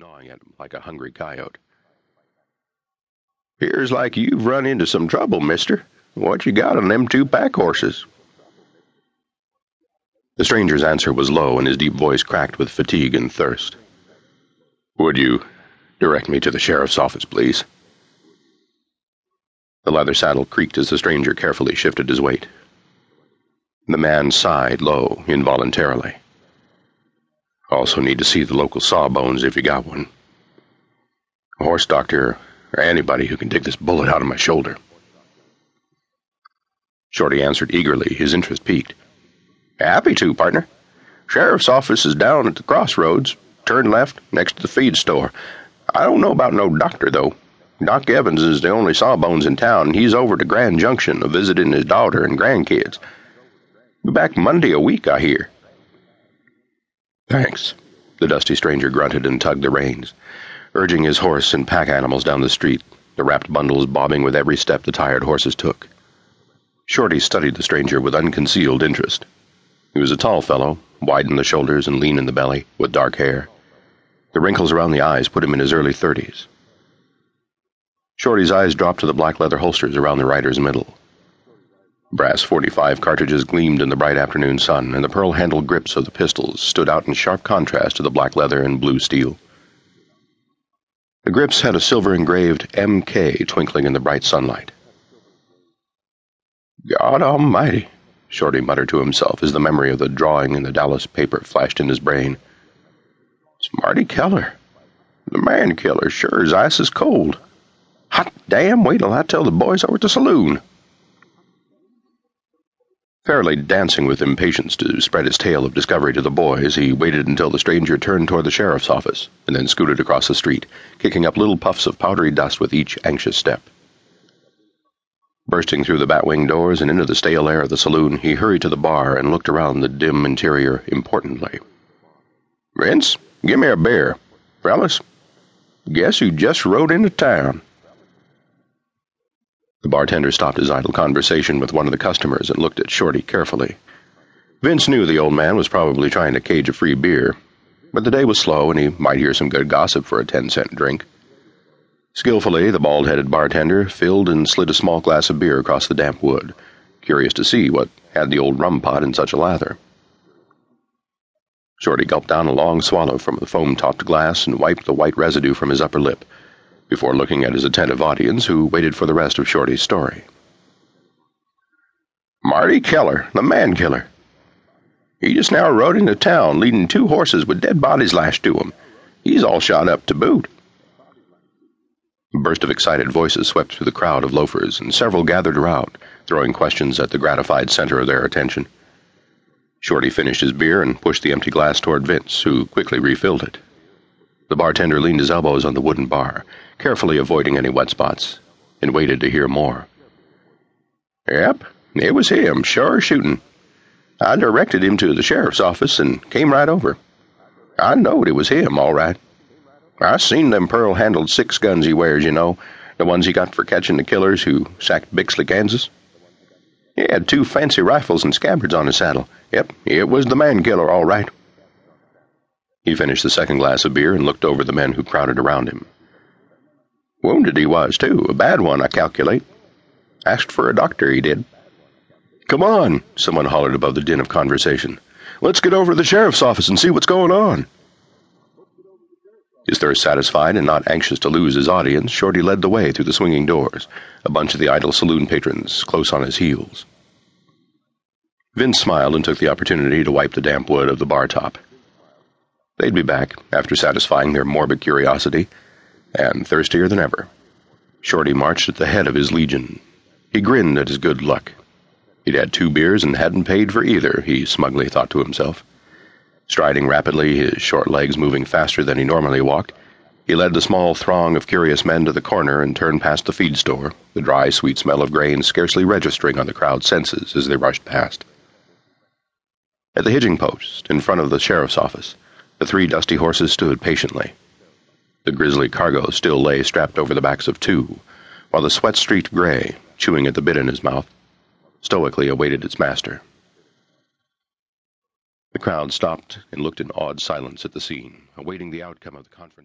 gnawing at him like a hungry coyote. "'Pears like you've run into some trouble, mister. What you got on them two pack horses?' The stranger's answer was low, and his deep voice cracked with fatigue and thirst. Would you direct me to the sheriff's office, please? The leather saddle creaked as the stranger carefully shifted his weight. The man sighed low, involuntarily. Also need to see the local sawbones if you got one. A horse doctor, or anybody who can dig this bullet out of my shoulder. Shorty answered eagerly, his interest piqued. Happy to, partner. Sheriff's office is down at the crossroads. Turn left, next to the feed store. I don't know about no doctor, though. Doc Evans is the only sawbones in town, and he's over to Grand Junction a visiting his daughter and grandkids. Be back Monday a week, I hear. Thanks. The dusty stranger grunted and tugged the reins, urging his horse and pack animals down the street, the wrapped bundles bobbing with every step the tired horses took. Shorty studied the stranger with unconcealed interest. He was a tall fellow, wide in the shoulders and lean in the belly, with dark hair. The wrinkles around the eyes put him in his early thirties. Shorty's eyes dropped to the black leather holsters around the rider's middle. Brass 45 cartridges gleamed in the bright afternoon sun, and the pearl handled grips of the pistols stood out in sharp contrast to the black leather and blue steel. The grips had a silver engraved MK twinkling in the bright sunlight. God Almighty, Shorty muttered to himself as the memory of the drawing in the Dallas paper flashed in his brain. It's Marty Keller. The man killer, sure as ice is cold. Hot damn, wait till I tell the boys over at the saloon. Fairly dancing with impatience to spread his tale of discovery to the boys, he waited until the stranger turned toward the sheriff's office, and then scooted across the street, kicking up little puffs of powdery dust with each anxious step. Bursting through the batwing doors and into the stale air of the saloon, he hurried to the bar and looked around the dim interior importantly. Vince, give me a beer. Fellas, guess who just rode into town? The bartender stopped his idle conversation with one of the customers and looked at Shorty carefully. Vince knew the old man was probably trying to cage a free beer, but the day was slow and he might hear some good gossip for a ten cent drink. Skillfully, the bald headed bartender filled and slid a small glass of beer across the damp wood, curious to see what had the old rum pot in such a lather. Shorty gulped down a long swallow from the foam topped glass and wiped the white residue from his upper lip before looking at his attentive audience, who waited for the rest of Shorty's story. Marty Keller, the man killer. He just now rode into town, leading two horses with dead bodies lashed to him. He's all shot up to boot. A burst of excited voices swept through the crowd of loafers, and several gathered around, throwing questions at the gratified center of their attention. Shorty finished his beer and pushed the empty glass toward Vince, who quickly refilled it. The bartender leaned his elbows on the wooden bar, carefully avoiding any wet spots, and waited to hear more. Yep, it was him, sure shooting. I directed him to the sheriff's office and came right over. I knowed it was him, all right. I seen them pearl handled six guns he wears, you know, the ones he got for catching the killers who sacked Bixley, Kansas. He had two fancy rifles and scabbards on his saddle. Yep, it was the man killer, all right. He finished the second glass of beer and looked over the men who crowded around him. Wounded he was, too. A bad one, I calculate. Asked for a doctor, he did. Come on, someone hollered above the din of conversation. Let's get over to the sheriff's office and see what's going on. His thirst satisfied and not anxious to lose his audience, Shorty led the way through the swinging doors, a bunch of the idle saloon patrons close on his heels. Vince smiled and took the opportunity to wipe the damp wood of the bar top. They'd be back, after satisfying their morbid curiosity, and thirstier than ever. Shorty marched at the head of his legion. He grinned at his good luck. He'd had two beers and hadn't paid for either, he smugly thought to himself. Striding rapidly, his short legs moving faster than he normally walked, he led the small throng of curious men to the corner and turned past the feed store, the dry, sweet smell of grain scarcely registering on the crowd's senses as they rushed past. At the hitching post, in front of the sheriff's office, the three dusty horses stood patiently. The grisly cargo still lay strapped over the backs of two, while the sweat streaked gray, chewing at the bit in his mouth, stoically awaited its master. The crowd stopped and looked in awed silence at the scene, awaiting the outcome of the confrontation.